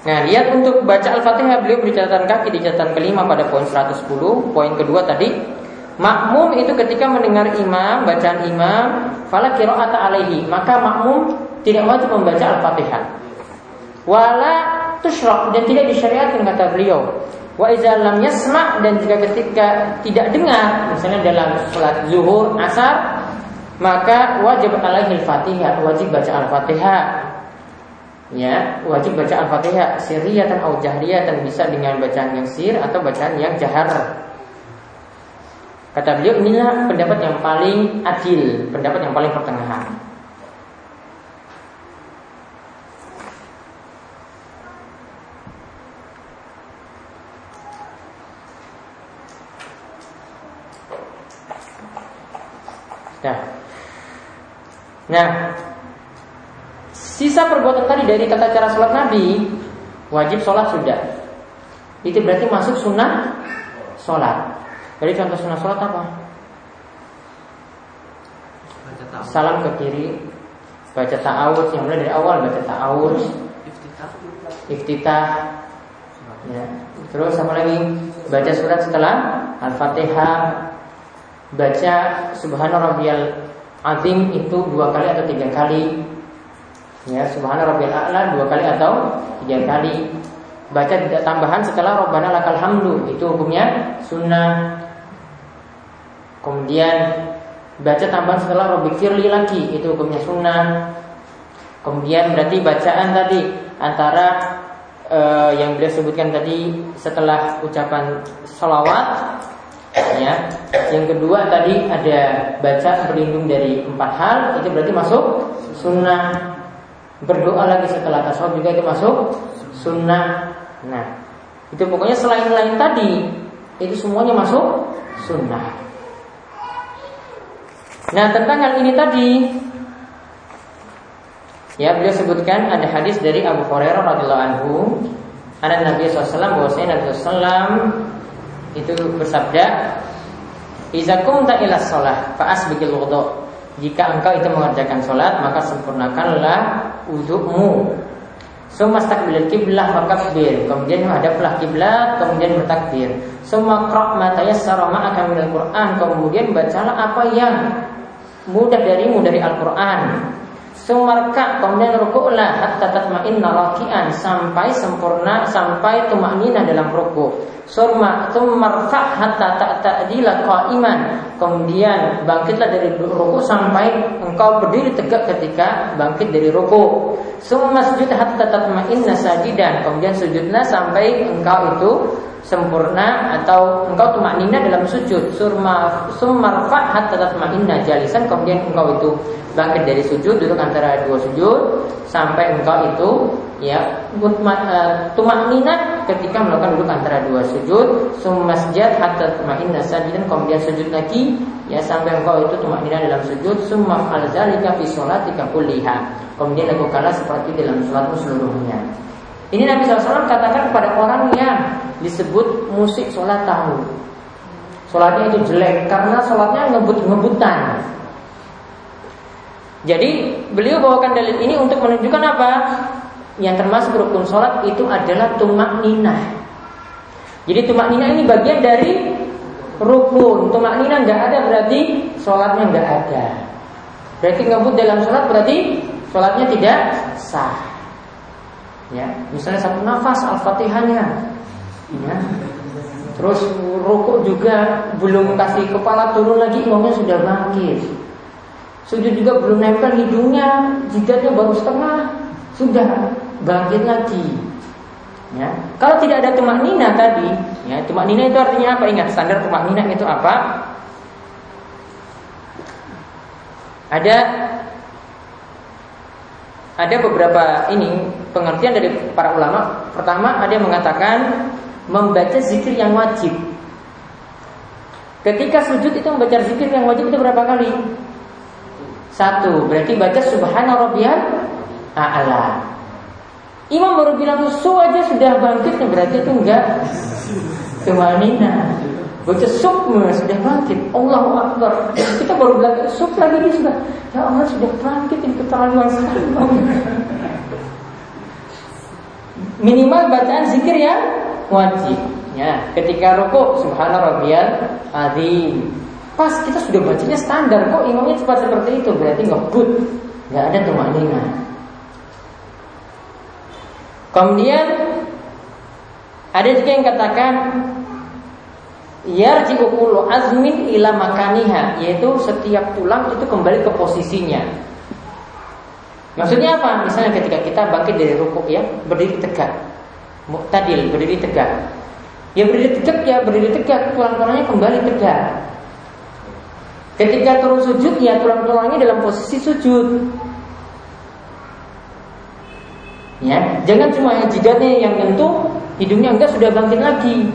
Speaker 1: Nah, lihat untuk baca Al-Fatihah beliau beri catatan kaki di catatan kelima pada poin 110. Poin kedua tadi, makmum itu ketika mendengar imam, bacaan imam, fala qira'ata alaihi, maka makmum tidak wajib membaca Al-Fatihah. Wala tusyraq dan tidak disyariatkan kata beliau. Wa iza lam yasma dan jika ketika tidak dengar, misalnya dalam salat zuhur, asar, maka wajib alaihi al-Fatihah, wajib baca Al-Fatihah ya wajib baca al-fatihah sirriyatan atau jahriyatan bisa dengan bacaan yang sir atau bacaan yang jahar. Kata beliau inilah pendapat yang paling adil pendapat yang paling pertengahan. Nah, nah Sisa perbuatan tadi dari tata cara sholat Nabi Wajib sholat sudah. Itu berarti masuk sunnah sholat. Jadi contoh sunnah sholat apa? Salam ke kiri Baca ta'awud Yang mulai dari awal baca ta'awud Iftitah. Ya. Terus apa lagi? Baca surat setelah Al-Fatihah. Baca Subhana Rabbiyal Azim itu dua kali atau tiga kali Ya, subhana rabbil a'la dua kali atau tiga kali. Baca tambahan setelah rabbana lakal hamdu, itu hukumnya sunnah. Kemudian baca tambahan setelah rabbik firli lagi, itu hukumnya sunnah. Kemudian berarti bacaan tadi antara uh, yang beliau sebutkan tadi setelah ucapan salawat ya. Yang kedua tadi ada baca berlindung dari empat hal, itu berarti masuk sunnah. Berdoa lagi setelah tasawuf juga itu masuk sunnah. Nah, itu pokoknya selain lain tadi itu semuanya masuk sunnah. Nah tentang hal ini tadi Ya beliau sebutkan ada hadis dari Abu Hurairah radhiyallahu anhu ada Nabi SAW bahwasanya Nabi SAW itu bersabda Iza kumta ila sholah fa'as bikil wudu jika engkau itu mengerjakan sholat maka sempurnakanlah wudhumu. Suma takbir kiblah fakabir. Kemudian hadaplah kiblat, kemudian bertakbir. Suma qra' ma tayassara ma'aka minal Qur'an. Kemudian bacalah apa yang mudah darimu dari Al-Qur'an. Sumarka kemudian rukuklah hatta tatma'inna raki'an sampai sempurna sampai tumaknina dalam ruku. Surma tumarfa hatta ta'ta'dila qa'iman. Kemudian bangkitlah dari ruku sampai engkau berdiri tegak ketika bangkit dari ruku. Summa sujud hatta tatma'inna sajidan. Kemudian sujudlah sampai engkau itu sempurna atau engkau tumaknina dalam sujud. Surma sumarfa hatta tatma'inna jalisan kemudian engkau itu bangkit dari sujud duduk antara dua sujud sampai engkau itu ya uh, tumaknina ketika melakukan duduk antara dua sujud. Sumasjad hatta tatma'inna sajidan kemudian sujud lagi ya sampai engkau itu tumaknina dalam sujud. Summa al zalika fi sholatika kulliha. Kemudian lakukanlah seperti dalam sholatmu seluruhnya ini Nabi SAW katakan kepada orang yang disebut musik sholat tahu. Sholatnya itu jelek karena sholatnya ngebut-ngebutan. Jadi beliau bawakan dalil ini untuk menunjukkan apa? Yang termasuk rukun sholat itu adalah tumak ninah. Jadi tumak ninah ini bagian dari rukun. Tumaknina nggak ada berarti sholatnya nggak ada. Berarti ngebut dalam sholat berarti sholatnya tidak sah. Ya, misalnya satu nafas al-fatihahnya, ya. Terus rukuk juga belum kasih kepala turun lagi imamnya sudah bangkit. Sujud juga belum nempel hidungnya, jidatnya baru setengah, sudah bangkit lagi. Ya. Kalau tidak ada tumak nina tadi, ya, tumak nina itu artinya apa? Ingat standar tumak nina itu apa? Ada ada beberapa ini pengertian dari para ulama. Pertama ada yang mengatakan membaca zikir yang wajib. Ketika sujud itu membaca zikir yang wajib itu berapa kali? Satu, berarti baca subhana rabbiyal a'la. Imam baru bilang su aja sudah bangkit berarti itu enggak kemanina. Baca sukma sudah bangkit Allahu Akbar Kita baru bilang suk lagi dia sudah Ya Allah sudah bangkit ini keterlaluan sekali Minimal bacaan zikir yang wajib Ya, ketika rukuk subhana rabbiyal azim. Pas kita sudah bacanya standar kok imamnya cepat seperti itu berarti ngebut, nggak ada tumanina. Kemudian ada juga yang katakan yarji'u kullu azmin ila makaniha yaitu setiap tulang itu kembali ke posisinya. Maksudnya apa? Misalnya ketika kita bangkit dari rukuk ya, berdiri tegak. Muktadil, berdiri tegak. Ya berdiri tegak ya berdiri tegak, tulang-tulangnya kembali tegak. Ketika turun sujud ya tulang-tulangnya dalam posisi sujud. Ya, jangan cuma jidatnya yang tentu, hidungnya enggak sudah bangkit lagi.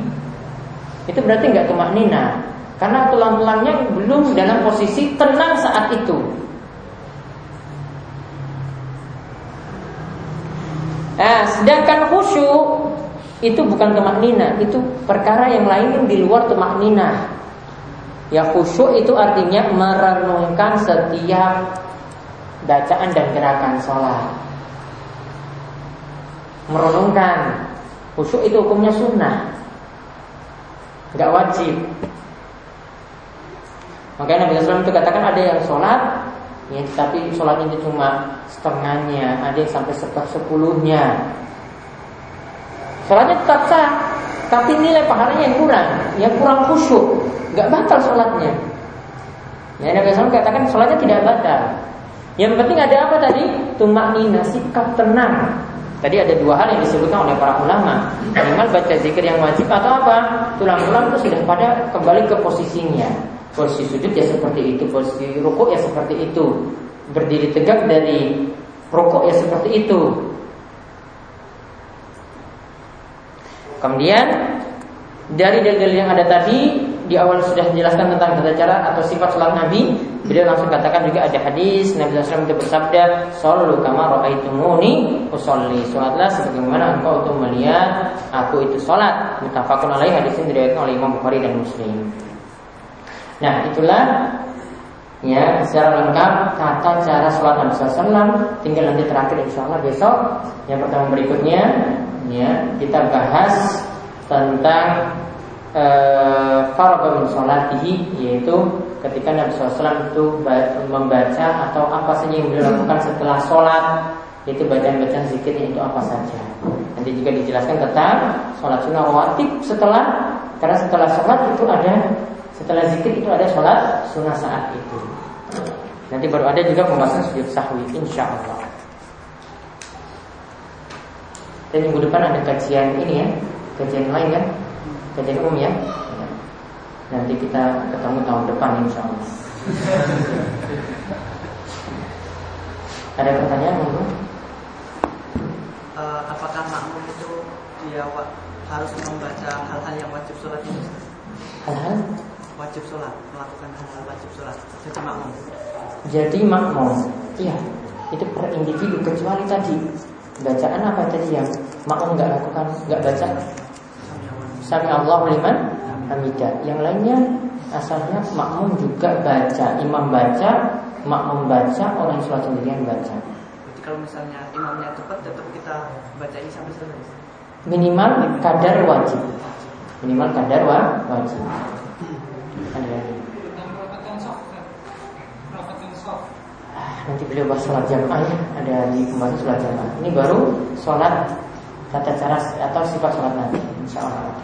Speaker 1: Itu berarti enggak tumak nina. Karena tulang-tulangnya belum dalam posisi tenang saat itu. Nah, sedangkan khusyuk itu bukan tumak nina, itu perkara yang lain yang di luar tumak nina. Ya khusyuk itu artinya merenungkan setiap bacaan dan gerakan sholat merenungkan. Khusyuk itu hukumnya sunnah, nggak wajib. Makanya Nabi SAW itu katakan ada yang sholat, ya, tapi sholatnya itu cuma setengahnya, ada yang sampai sepersepuluhnya. Sholatnya tetap sah, tapi nilai pahalanya yang kurang, yang kurang khusyuk, nggak batal sholatnya. Ya, Nabi SAW katakan sholatnya tidak batal. Yang penting ada apa tadi? Tumak nina, sikap tenang Tadi ada dua hal yang disebutkan oleh para ulama. Minimal baca zikir yang wajib atau apa? Tulang-tulang itu sudah pada kembali ke posisinya. Posisi sujud ya seperti itu, posisi rukuk ya seperti itu. Berdiri tegak dari rukuk ya seperti itu. Kemudian dari dalil yang ada tadi di awal sudah dijelaskan tentang tata cara atau sifat salat Nabi, beliau langsung katakan juga ada hadis Nabi SAW itu bersabda, "Sallu kama raaitumuni usolli." Salatlah sebagaimana engkau itu melihat aku itu salat. Muttafaqun alaih hadis ini diriwayatkan oleh Imam Bukhari dan Muslim. Nah, itulah ya secara lengkap tata cara sholat Nabi SAW tinggal nanti terakhir insya Allah besok yang pertama berikutnya ya kita bahas tentang farqa min salatihi yaitu ketika Nabi SAW itu membaca atau apa saja yang beliau lakukan setelah sholat itu bacaan-bacaan zikirnya itu apa saja. Nanti juga dijelaskan tentang sholat sunnah rawatib setelah karena setelah sholat itu ada setelah zikir itu ada sholat sunnah saat itu. Nanti baru ada juga pembahasan sujud sahwi insya Allah. Dan minggu depan ada kajian ini ya, kajian lain kan, kajian umum ya. Nanti kita ketemu tahun depan insya Allah. Ada pertanyaan monggo?
Speaker 2: Uh, apakah makmum itu dia harus membaca hal-hal yang wajib sholat ini?
Speaker 1: Hal-hal
Speaker 2: wajib sholat, melakukan hal-hal wajib sholat. Jadi makmum.
Speaker 1: Jadi makmum, iya itu per individu kecuali tadi bacaan apa tadi yang makmum nggak lakukan, nggak baca Sami Allah liman hamidah. Yang lainnya asalnya makmum juga baca, imam baca, makmum baca, orang sholat sendirian baca.
Speaker 2: Jadi kalau misalnya imamnya cepat, tetap kita baca ini sampai selesai.
Speaker 1: Minimal kadar wajib. Minimal kadar wajib. Ya. Ah, nanti beliau bahas sholat jamaah ya. Ada di pembahasan sholat jamaah. Ini baru sholat tata cara atau sifat sholat nanti Insya Allah.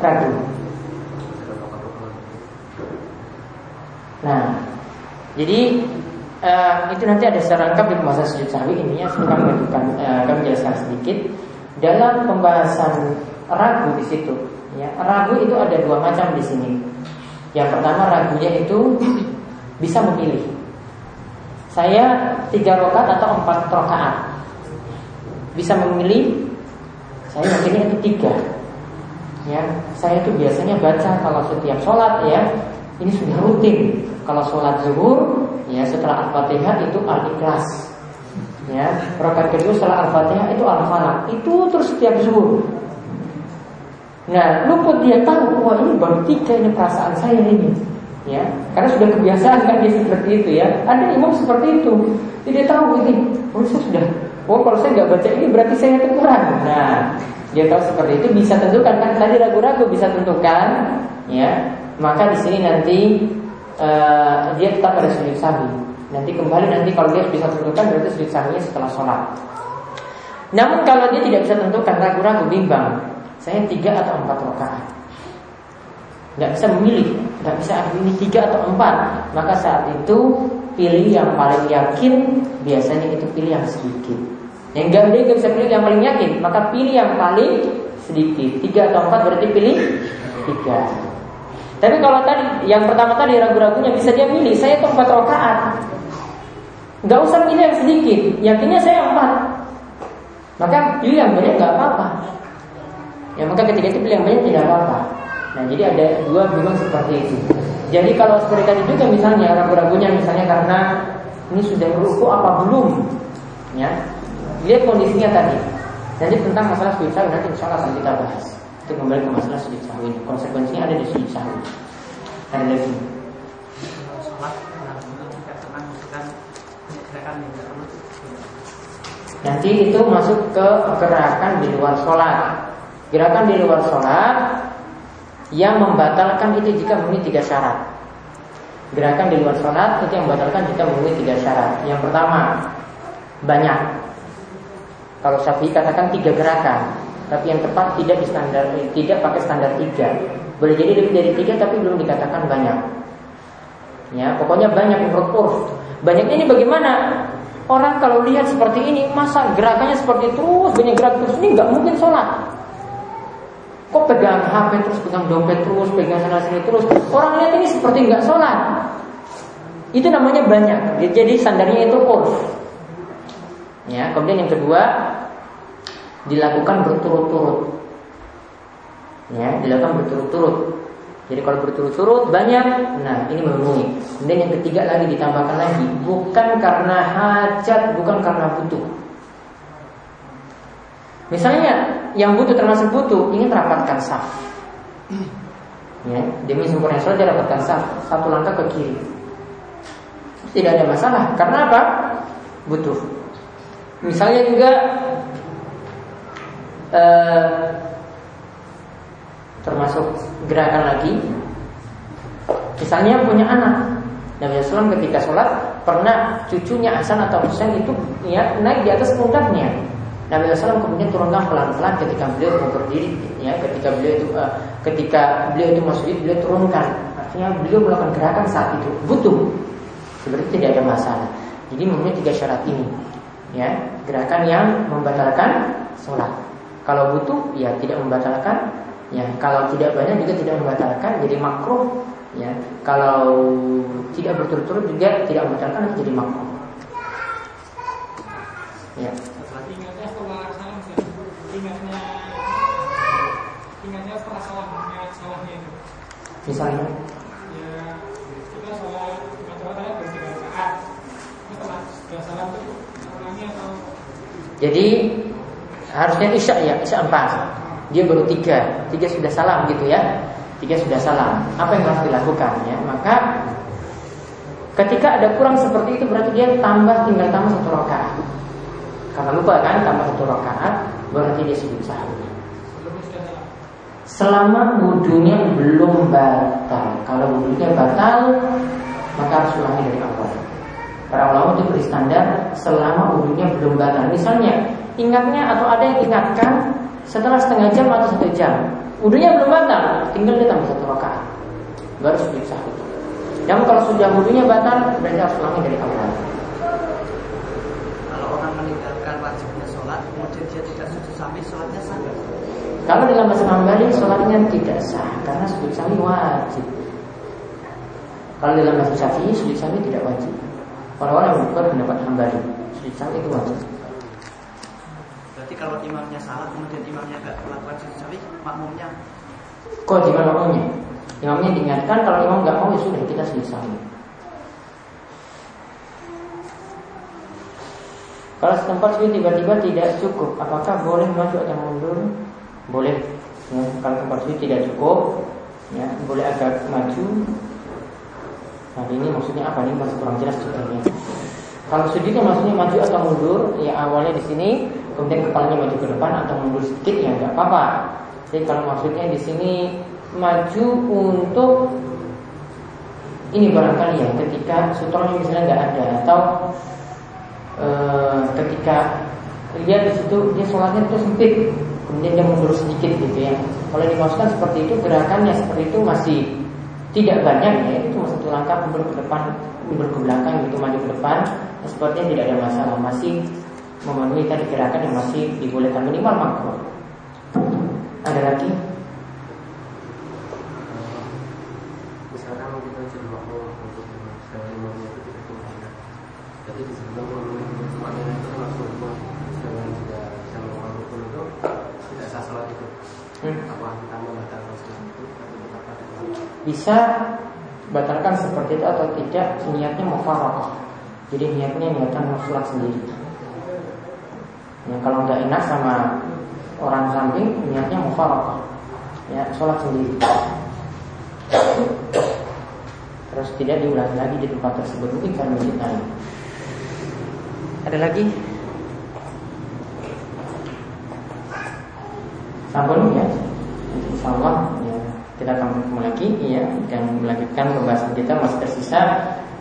Speaker 1: Ragu. Nah Jadi uh, itu nanti ada secara lengkap di pembahasan sujud sahwi intinya kami uh, kami jelaskan sedikit dalam pembahasan ragu di situ Ya, ragu itu ada dua macam di sini. Yang pertama ragunya itu bisa memilih. Saya tiga rokat atau empat rokaat. Bisa memilih. Saya yakinnya itu tiga. Ya, saya itu biasanya baca kalau setiap sholat ya. Ini sudah rutin. Kalau sholat zuhur, ya setelah al-fatihah itu al-ikhlas. Ya, rokat kedua setelah al-fatihah itu al-falaq. Itu terus setiap zuhur. Nah, luput dia tahu, wah ini baru tiga ini perasaan saya ini. Ya, karena sudah kebiasaan kan dia seperti itu ya. Ada imam seperti itu. Dia tahu ini, oh saya sudah, oh kalau saya nggak baca ini berarti saya itu. Nah, dia tahu seperti itu bisa tentukan kan tadi ragu-ragu bisa tentukan, ya. Maka di sini nanti uh, dia tetap ada sujud sahwi. Nanti kembali nanti kalau dia bisa tentukan berarti sujud sahwinya setelah sholat. Namun kalau dia tidak bisa tentukan ragu-ragu bimbang, saya tiga atau empat rakaat. Nggak bisa memilih, nggak bisa ini tiga atau empat. Maka saat itu pilih yang paling yakin, biasanya itu pilih yang sedikit. Yang enggak dia bisa pilih yang paling yakin, maka pilih yang paling sedikit. Tiga atau empat berarti pilih tiga. Tapi kalau tadi yang pertama tadi ragu-ragunya bisa dia milih, saya itu empat rakaat. Nggak usah pilih yang sedikit, yakinnya saya empat. Maka pilih yang banyak nggak apa-apa. Ya maka ketika itu pilih yang banyak tidak apa-apa. Nah jadi ada dua bimbang seperti itu. Jadi kalau seperti tadi juga misalnya ragu-ragunya misalnya karena ini sudah beruku apa belum, ya lihat kondisinya tadi. Jadi tentang masalah sahwi nanti insya Allah akan kita bahas. Itu kembali ke masalah sujud sahwi. Konsekuensinya ada di sujud sahwi. Ada lagi. Nanti itu masuk ke gerakan di luar sholat. Gerakan di luar sholat yang membatalkan itu jika memenuhi tiga syarat. Gerakan di luar sholat itu yang membatalkan jika memenuhi tiga syarat. Yang pertama banyak. Kalau Syafi'i katakan tiga gerakan, tapi yang tepat tidak di standar tidak pakai standar tiga. Boleh jadi lebih dari tiga tapi belum dikatakan banyak. Ya, pokoknya banyak menurut Banyak ini bagaimana? Orang kalau lihat seperti ini, masa gerakannya seperti terus, banyak gerak terus ini nggak mungkin sholat. Kok pegang HP terus, pegang dompet terus, pegang sana sini terus. Orang lihat ini seperti nggak sholat. Itu namanya banyak. Jadi standarnya itu urf. Ya, kemudian yang kedua dilakukan berturut-turut. Ya, dilakukan berturut-turut. Jadi kalau berturut-turut banyak, nah ini memenuhi. Kemudian yang ketiga lagi ditambahkan lagi, bukan karena hajat, bukan karena butuh. Misalnya yang butuh termasuk butuh ingin rapatkan saf. Ya, demi sempurna sholat dia rapatkan saf satu langkah ke kiri. Tidak ada masalah. Karena apa? Butuh. Misalnya juga eh, termasuk gerakan lagi. Misalnya punya anak, Nabi SAW ketika sholat pernah cucunya Hasan atau Husain itu ya naik di atas pundaknya Nabi SAW kemudian turunkan pelan-pelan ketika beliau mau berdiri, ya, ketika beliau itu uh, ketika beliau itu masuk beliau turunkan. Artinya beliau melakukan gerakan saat itu butuh. Seperti tidak ada masalah. Jadi memenuhi tiga syarat ini, ya, gerakan yang membatalkan sholat. Kalau butuh, ya tidak membatalkan. Ya, kalau tidak banyak juga tidak membatalkan, jadi makruh. Ya, kalau tidak berturut-turut juga tidak membatalkan, jadi makruh. Ya ingatnya ingatnya setelah salah ingat salahnya itu misalnya ya jadi harusnya isya ya isya empat dia baru tiga tiga sudah salam gitu ya tiga sudah salam apa yang harus dilakukan ya maka ketika ada kurang seperti itu berarti dia tambah tinggal tambah satu rakaat karena lupa kan tambah satu rakaat berarti dia sujud sahwi. selama wudhunya belum batal. Kalau wudhunya batal, maka harus ulangi dari awal. Para ulama itu beri standar selama wudhunya belum batal. Misalnya, ingatnya atau ada yang ingatkan setelah setengah jam atau satu jam, wudhunya belum batal, tinggal dia tambah satu rakaat, baru sujud sahwi. Yang kalau sudah wudhunya batal, berarti harus ulangi dari awal.
Speaker 2: Kalau orang meninggalkan wajibnya sholat, kemudian dia tidak sujud sahwi, sholatnya sah?
Speaker 1: Kalau dalam bahasa Hambali sholatnya tidak sah karena sujud sahwi wajib. Kalau dalam bahasa Syafi'i sujud sahwi tidak wajib. Orang-orang yang pendapat Hambali sujud sahwi itu wajib.
Speaker 2: Berarti kalau imamnya salah, kemudian imamnya nggak melakukan sujud sahwi, makmumnya
Speaker 1: Kok makmumnya? Imamnya diingatkan kalau imam nggak mau ya sudah kita sujud sahwi. Kalau setempat sujud tiba-tiba tidak cukup, apakah boleh maju atau mundur? Boleh. Ya, kalau tempat sujud tidak cukup, ya boleh agak maju. Nah ini maksudnya apa nih? Masih kurang jelas ceritanya. Kalau sujudnya maksudnya maju atau mundur, ya awalnya di sini, kemudian kepalanya maju ke depan atau mundur sedikit ya nggak apa-apa. Jadi kalau maksudnya di sini maju untuk ini barangkali ya ketika sutronya misalnya nggak ada atau e, ketika lihat di situ dia sholatnya itu sempit kemudian dia mundur sedikit gitu ya kalau dimaksudkan seperti itu gerakannya seperti itu masih tidak banyak ya itu satu langkah mundur ke depan mundur ke belakang gitu maju ke depan sepertinya tidak ada masalah masih memenuhi tadi gerakan yang masih dibolehkan minimal makro. Ada lagi?
Speaker 3: Bisa
Speaker 1: batalkan seperti itu atau tidak niatnya mufaraqah jadi niatnya niatan sholat sendiri ya, kalau nggak enak sama orang samping niatnya mufaraqah ya sholat sendiri. Terus tidak diulangi lagi di tempat tersebut mungkin karena lain. Ada lagi? Sampun ya. Insya Allah ya, kita akan bertemu lagi ya dan melanjutkan pembahasan kita masih tersisa